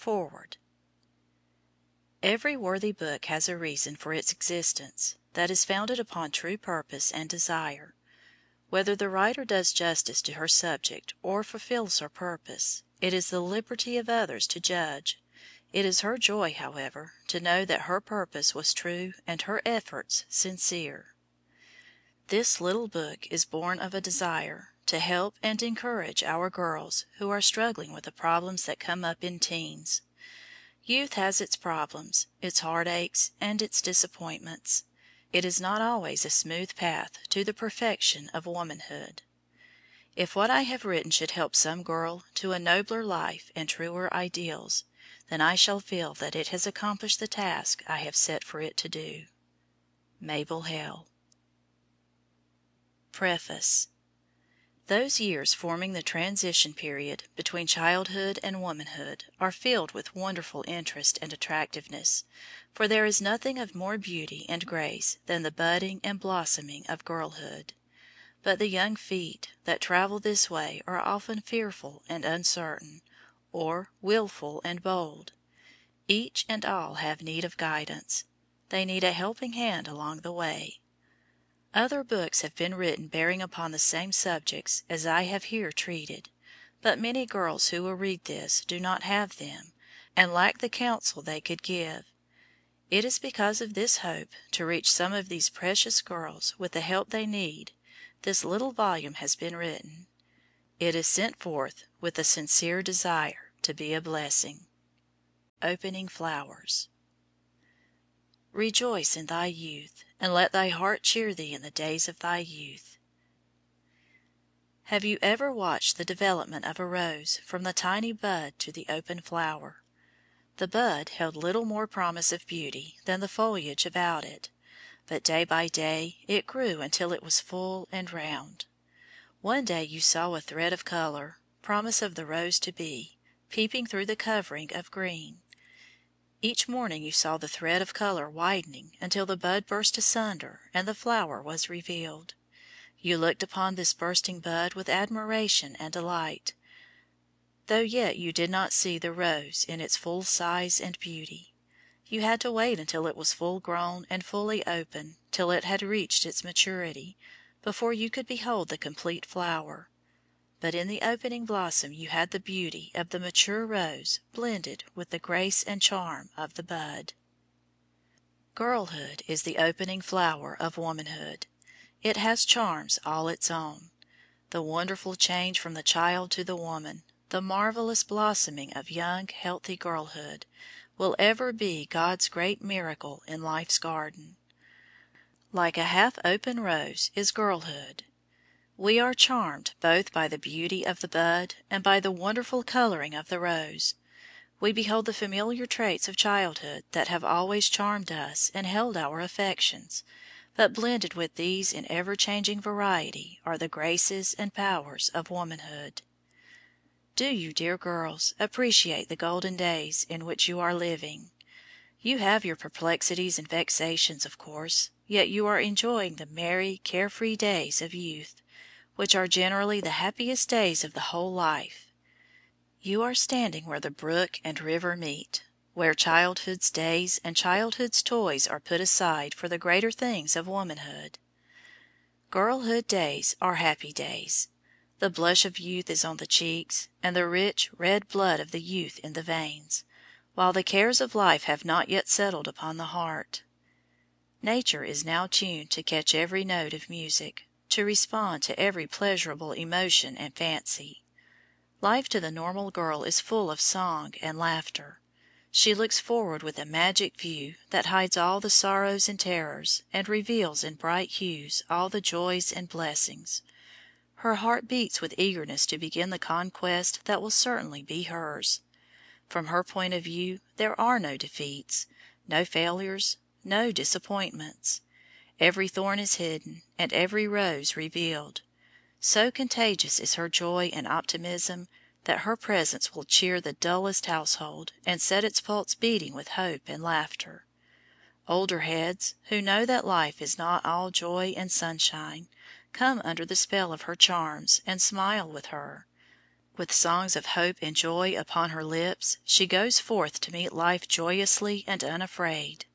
FOREWORD Every worthy book has a reason for its existence, that is founded upon true purpose and desire. Whether the writer does justice to her subject or fulfils her purpose, it is the liberty of others to judge. It is her joy, however, to know that her purpose was true and her efforts sincere. This little book is born of a desire to help and encourage our girls who are struggling with the problems that come up in teens. Youth has its problems, its heartaches, and its disappointments. It is not always a smooth path to the perfection of womanhood. If what I have written should help some girl to a nobler life and truer ideals, then I shall feel that it has accomplished the task I have set for it to do. MABEL HALE. PREFACE those years forming the transition period between childhood and womanhood are filled with wonderful interest and attractiveness, for there is nothing of more beauty and grace than the budding and blossoming of girlhood. But the young feet that travel this way are often fearful and uncertain, or wilful and bold. Each and all have need of guidance. They need a helping hand along the way. Other books have been written bearing upon the same subjects as I have here treated, but many girls who will read this do not have them, and lack the counsel they could give. It is because of this hope to reach some of these precious girls with the help they need, this little volume has been written. It is sent forth with a sincere desire to be a blessing. Opening Flowers Rejoice in thy youth, and let thy heart cheer thee in the days of thy youth. Have you ever watched the development of a rose from the tiny bud to the open flower? The bud held little more promise of beauty than the foliage about it, but day by day it grew until it was full and round. One day you saw a thread of color, promise of the rose to be, peeping through the covering of green. Each morning you saw the thread of color widening until the bud burst asunder and the flower was revealed. You looked upon this bursting bud with admiration and delight, though yet you did not see the rose in its full size and beauty. You had to wait until it was full grown and fully open, till it had reached its maturity, before you could behold the complete flower but in the opening blossom you had the beauty of the mature rose blended with the grace and charm of the bud. Girlhood is the opening flower of womanhood. It has charms all its own. The wonderful change from the child to the woman, the marvellous blossoming of young, healthy girlhood, will ever be God's great miracle in life's garden. Like a half open rose is girlhood we are charmed both by the beauty of the bud and by the wonderful coloring of the rose. We behold the familiar traits of childhood that have always charmed us and held our affections, but blended with these in ever changing variety are the graces and powers of womanhood. Do you, dear girls, appreciate the golden days in which you are living? You have your perplexities and vexations, of course, yet you are enjoying the merry, care free days of youth which are generally the happiest days of the whole life. You are standing where the brook and river meet, where childhood's days and childhood's toys are put aside for the greater things of womanhood. Girlhood days are happy days. The blush of youth is on the cheeks, and the rich, red blood of the youth in the veins, while the cares of life have not yet settled upon the heart. Nature is now tuned to catch every note of music, to respond to every pleasurable emotion and fancy. Life to the normal girl is full of song and laughter. She looks forward with a magic view that hides all the sorrows and terrors, and reveals in bright hues all the joys and blessings. Her heart beats with eagerness to begin the conquest that will certainly be hers. From her point of view there are no defeats, no failures, no disappointments. Every thorn is hidden, and every rose revealed. So contagious is her joy and optimism that her presence will cheer the dullest household and set its pulse beating with hope and laughter. Older heads, who know that life is not all joy and sunshine, come under the spell of her charms and smile with her. with songs of hope and joy upon her lips, she goes forth to meet life joyously and unafraid.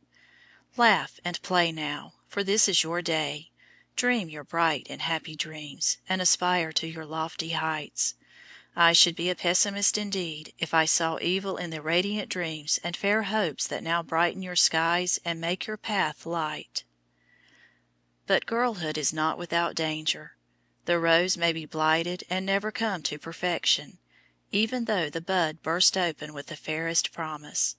Laugh and play now, for this is your day. Dream your bright and happy dreams, and aspire to your lofty heights. I should be a pessimist indeed if I saw evil in the radiant dreams and fair hopes that now brighten your skies and make your path light. But girlhood is not without danger. The rose may be blighted and never come to perfection, even though the bud burst open with the fairest promise,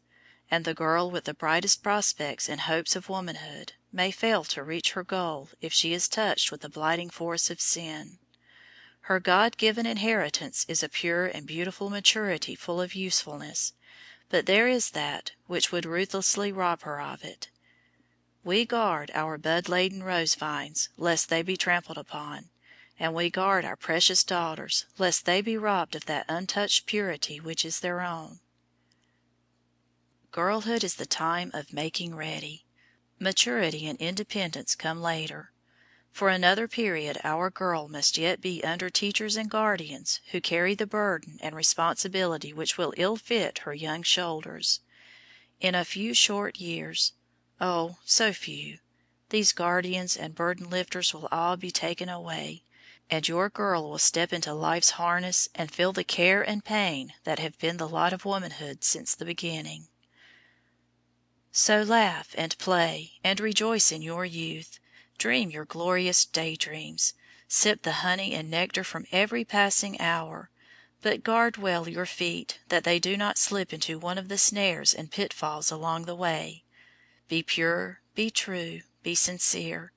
and the girl with the brightest prospects and hopes of womanhood may fail to reach her goal if she is touched with the blighting force of sin. Her God given inheritance is a pure and beautiful maturity full of usefulness, but there is that which would ruthlessly rob her of it. We guard our bud laden rose vines lest they be trampled upon, and we guard our precious daughters lest they be robbed of that untouched purity which is their own. Girlhood is the time of making ready. Maturity and independence come later. For another period our girl must yet be under teachers and guardians who carry the burden and responsibility which will ill fit her young shoulders. In a few short years oh, so few these guardians and burden lifters will all be taken away, and your girl will step into life's harness and feel the care and pain that have been the lot of womanhood since the beginning. So laugh and play and rejoice in your youth. Dream your glorious day dreams. Sip the honey and nectar from every passing hour, but guard well your feet that they do not slip into one of the snares and pitfalls along the way. Be pure, be true, be sincere,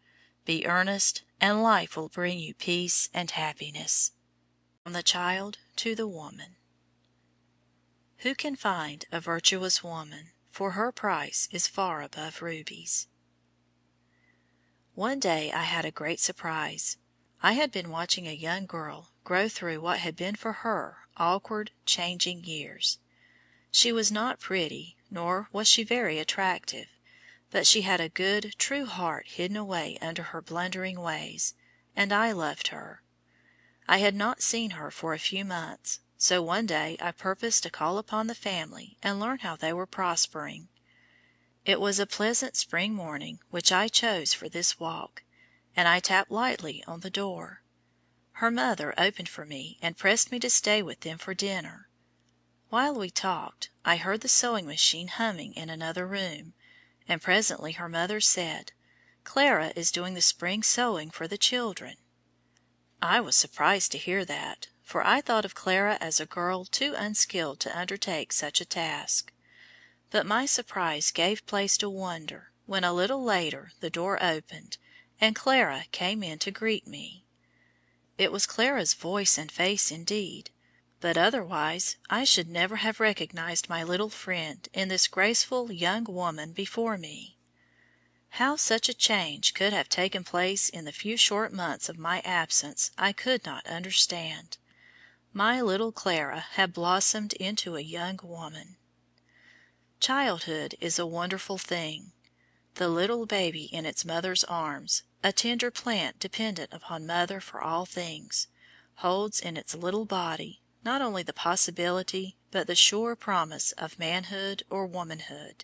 be earnest, and life will bring you peace and happiness. From the Child to the Woman Who can find a virtuous woman, for her price is far above rubies? One day I had a great surprise. I had been watching a young girl grow through what had been for her awkward, changing years. She was not pretty, nor was she very attractive, but she had a good, true heart hidden away under her blundering ways, and I loved her. I had not seen her for a few months, so one day I purposed to call upon the family and learn how they were prospering. It was a pleasant spring morning which I chose for this walk, and I tapped lightly on the door. Her mother opened for me and pressed me to stay with them for dinner. While we talked, I heard the sewing machine humming in another room, and presently her mother said, "Clara is doing the spring sewing for the children." I was surprised to hear that, for I thought of Clara as a girl too unskilled to undertake such a task. But my surprise gave place to wonder when a little later the door opened, and Clara came in to greet me. It was Clara's voice and face indeed, but otherwise I should never have recognized my little friend in this graceful young woman before me. How such a change could have taken place in the few short months of my absence I could not understand. My little Clara had blossomed into a young woman. Childhood is a wonderful thing. The little baby in its mother's arms, a tender plant dependent upon mother for all things, holds in its little body not only the possibility but the sure promise of manhood or womanhood.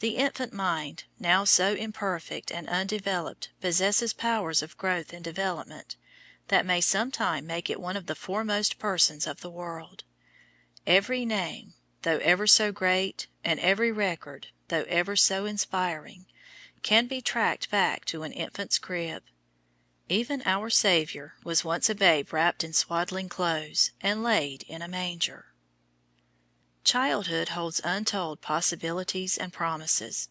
The infant mind, now so imperfect and undeveloped, possesses powers of growth and development that may some time make it one of the foremost persons of the world. Every name, though ever so great, and every record, though ever so inspiring, can be tracked back to an infant's crib. Even our Saviour was once a babe wrapped in swaddling clothes, and laid in a manger. Childhood holds untold possibilities and promises.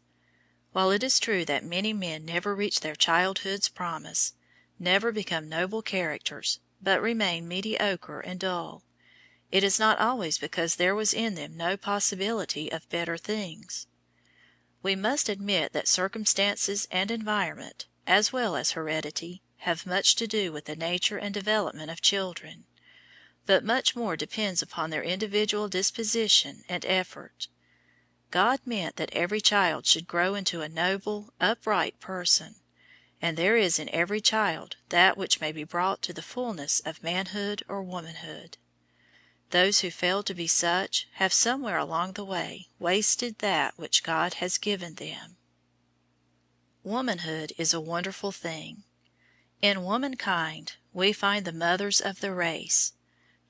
While it is true that many men never reach their childhood's promise, never become noble characters, but remain mediocre and dull, it is not always because there was in them no possibility of better things. We must admit that circumstances and environment, as well as heredity, have much to do with the nature and development of children, but much more depends upon their individual disposition and effort. God meant that every child should grow into a noble, upright person, and there is in every child that which may be brought to the fullness of manhood or womanhood. Those who fail to be such have somewhere along the way wasted that which God has given them. Womanhood is a wonderful thing. In womankind we find the mothers of the race.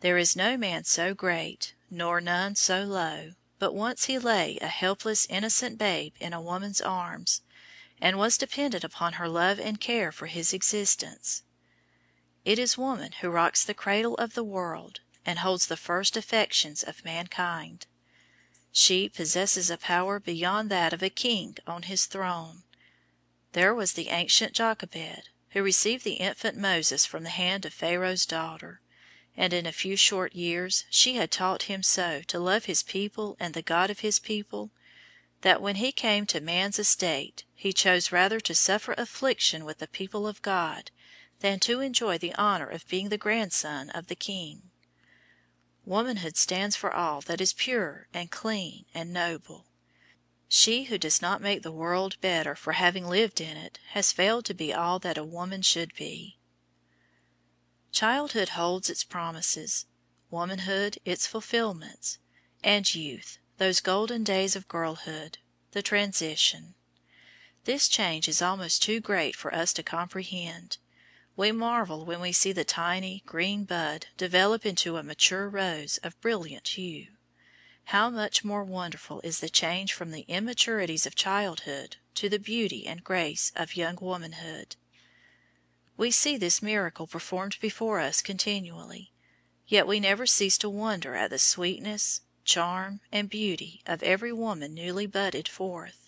There is no man so great, nor none so low, but once he lay a helpless innocent babe in a woman's arms, and was dependent upon her love and care for his existence. It is woman who rocks the cradle of the world, and holds the first affections of mankind. She possesses a power beyond that of a king on his throne. There was the ancient Jochebed, who received the infant Moses from the hand of Pharaoh's daughter and in a few short years she had taught him so to love his people and the God of his people, that when he came to man's estate he chose rather to suffer affliction with the people of God than to enjoy the honour of being the grandson of the King. Womanhood stands for all that is pure and clean and noble. She who does not make the world better for having lived in it has failed to be all that a woman should be. Childhood holds its promises, womanhood its fulfilments, and youth, those golden days of girlhood, the transition. This change is almost too great for us to comprehend. We marvel when we see the tiny, green bud develop into a mature rose of brilliant hue. How much more wonderful is the change from the immaturities of childhood to the beauty and grace of young womanhood. We see this miracle performed before us continually, yet we never cease to wonder at the sweetness, charm, and beauty of every woman newly budded forth.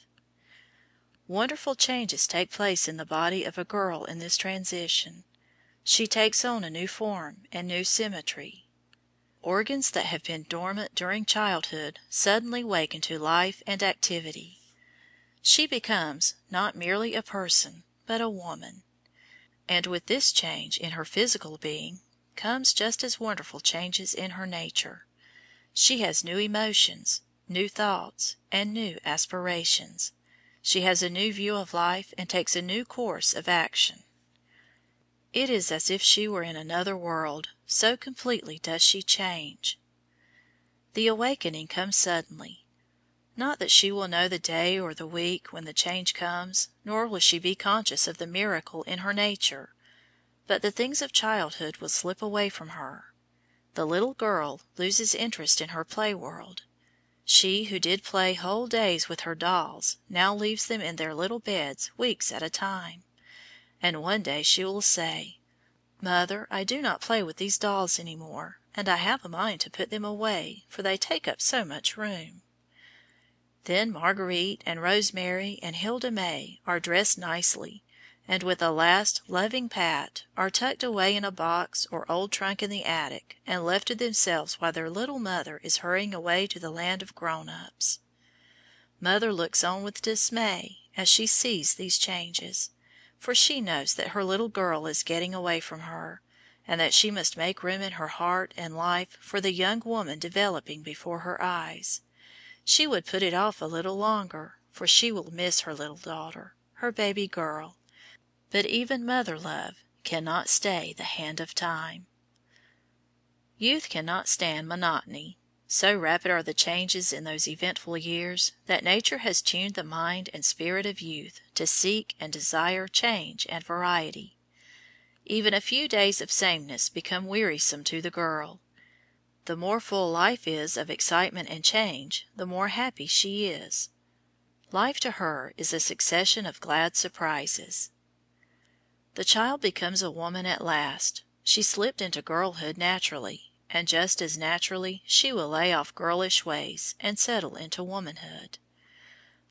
Wonderful changes take place in the body of a girl in this transition. She takes on a new form and new symmetry. Organs that have been dormant during childhood suddenly wake into life and activity. She becomes, not merely a person, but a woman. And with this change in her physical being comes just as wonderful changes in her nature. She has new emotions, new thoughts, and new aspirations. She has a new view of life and takes a new course of action. It is as if she were in another world, so completely does she change. The awakening comes suddenly. Not that she will know the day or the week when the change comes, nor will she be conscious of the miracle in her nature, but the things of childhood will slip away from her. The little girl loses interest in her play world. She who did play whole days with her dolls now leaves them in their little beds weeks at a time, and one day she will say, "Mother, I do not play with these dolls any more, and I have a mind to put them away, for they take up so much room." Then Marguerite and Rosemary and Hilda May are dressed nicely, and with a last loving pat are tucked away in a box or old trunk in the attic and left to themselves while their little mother is hurrying away to the land of grown ups. Mother looks on with dismay as she sees these changes, for she knows that her little girl is getting away from her, and that she must make room in her heart and life for the young woman developing before her eyes. She would put it off a little longer, for she will miss her little daughter, her baby girl. But even mother love cannot stay the hand of time. Youth cannot stand monotony. So rapid are the changes in those eventful years that Nature has tuned the mind and spirit of youth to seek and desire change and variety. Even a few days of sameness become wearisome to the girl. The more full life is of excitement and change, the more happy she is. Life to her is a succession of glad surprises. The child becomes a woman at last. She slipped into girlhood naturally, and just as naturally she will lay off girlish ways and settle into womanhood.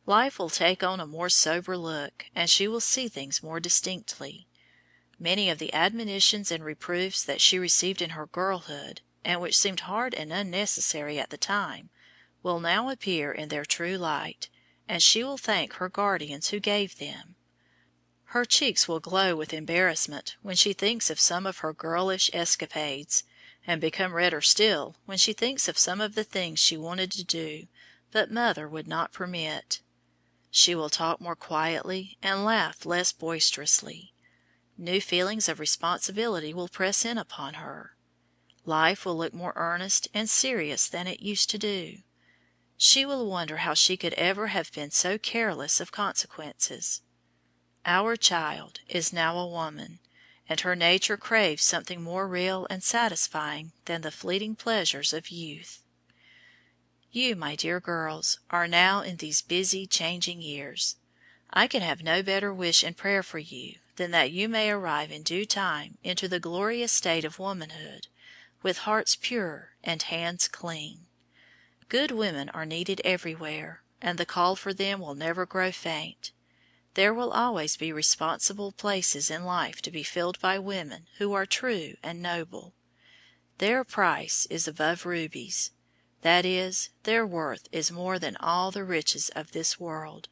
Life will take on a more sober look, and she will see things more distinctly. Many of the admonitions and reproofs that she received in her girlhood and which seemed hard and unnecessary at the time, will now appear in their true light, and she will thank her guardians who gave them. Her cheeks will glow with embarrassment when she thinks of some of her girlish escapades, and become redder still when she thinks of some of the things she wanted to do, but mother would not permit. She will talk more quietly and laugh less boisterously. New feelings of responsibility will press in upon her. Life will look more earnest and serious than it used to do. She will wonder how she could ever have been so careless of consequences. Our child is now a woman, and her nature craves something more real and satisfying than the fleeting pleasures of youth. You, my dear girls, are now in these busy, changing years. I can have no better wish and prayer for you than that you may arrive in due time into the glorious state of womanhood, with hearts pure and hands clean. Good women are needed everywhere, and the call for them will never grow faint. There will always be responsible places in life to be filled by women who are true and noble. Their price is above rubies; that is, their worth is more than all the riches of this world.